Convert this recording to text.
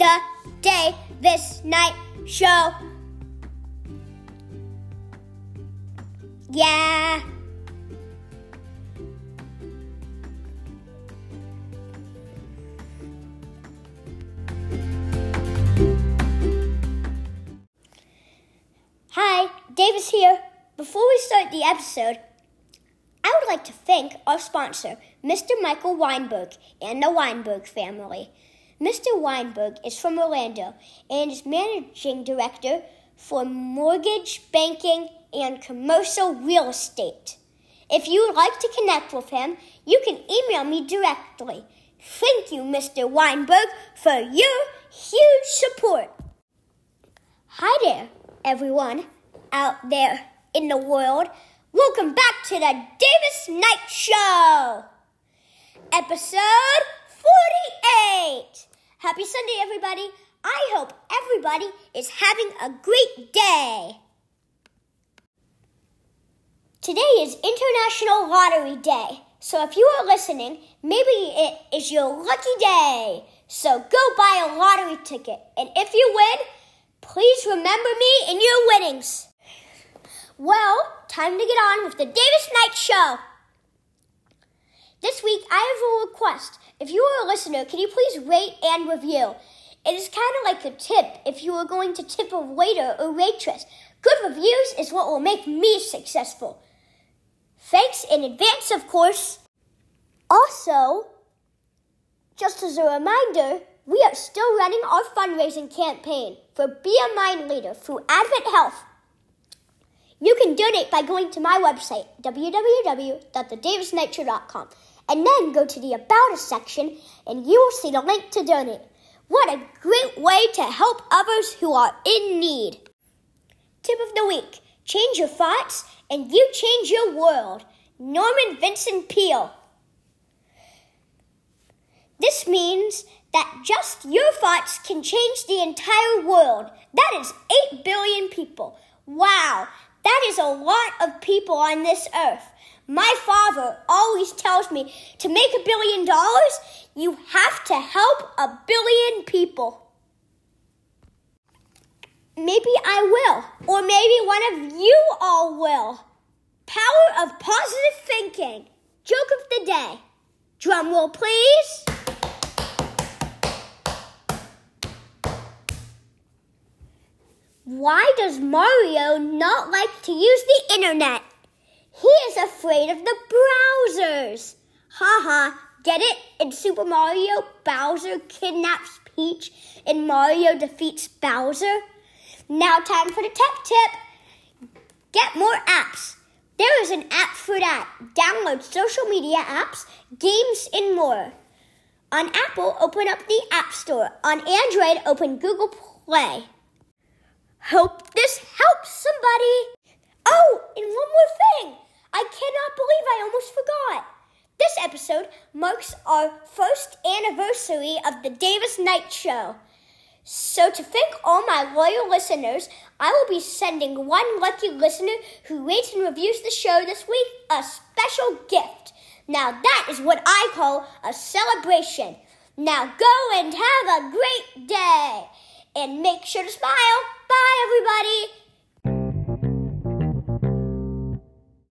Davis Knight Show. Yeah. Hi, Davis here. Before we start the episode, I would like to thank our sponsor, Mr. Michael Weinberg and the Weinberg family. Mr. Weinberg is from Orlando and is managing director for mortgage, banking, and commercial real estate. If you would like to connect with him, you can email me directly. Thank you, Mr. Weinberg, for your huge support. Hi there, everyone out there in the world. Welcome back to the Davis Knight Show, episode 48. Happy Sunday, everybody. I hope everybody is having a great day. Today is International Lottery Day, so if you are listening, maybe it is your lucky day. So go buy a lottery ticket, and if you win, please remember me in your winnings. Well, time to get on with the Davis Knight Show. This week, I have a request. If you are a listener, can you please rate and review? It is kind of like a tip if you are going to tip a waiter or waitress. Good reviews is what will make me successful. Thanks in advance, of course. Also, just as a reminder, we are still running our fundraising campaign for Be a Mind Leader through Advent Health. You can donate by going to my website, www.thedavisknightshow.com, and then go to the About Us section and you will see the link to donate. What a great way to help others who are in need. Tip of the week Change your thoughts and you change your world. Norman Vincent Peale. This means that just your thoughts can change the entire world. That is 8 billion people. Wow, that is a lot of people on this earth. My father always tells me to make a billion dollars, you have to help a billion people. Maybe I will, or maybe one of you all will. Power of positive thinking. Joke of the day. Drum roll, please. Why does Mario not like to use the internet? He is afraid of the browsers. Ha ha, get it? In Super Mario, Bowser kidnaps Peach and Mario defeats Bowser. Now, time for the tech tip. Get more apps. There is an app for that. Download social media apps, games, and more. On Apple, open up the App Store. On Android, open Google Play. Hope this helps somebody. Oh, and one more thing. I cannot believe I almost forgot. This episode marks our first anniversary of the Davis Knight Show. So, to thank all my loyal listeners, I will be sending one lucky listener who rates and reviews the show this week a special gift. Now, that is what I call a celebration. Now, go and have a great day and make sure to smile. Bye, everybody.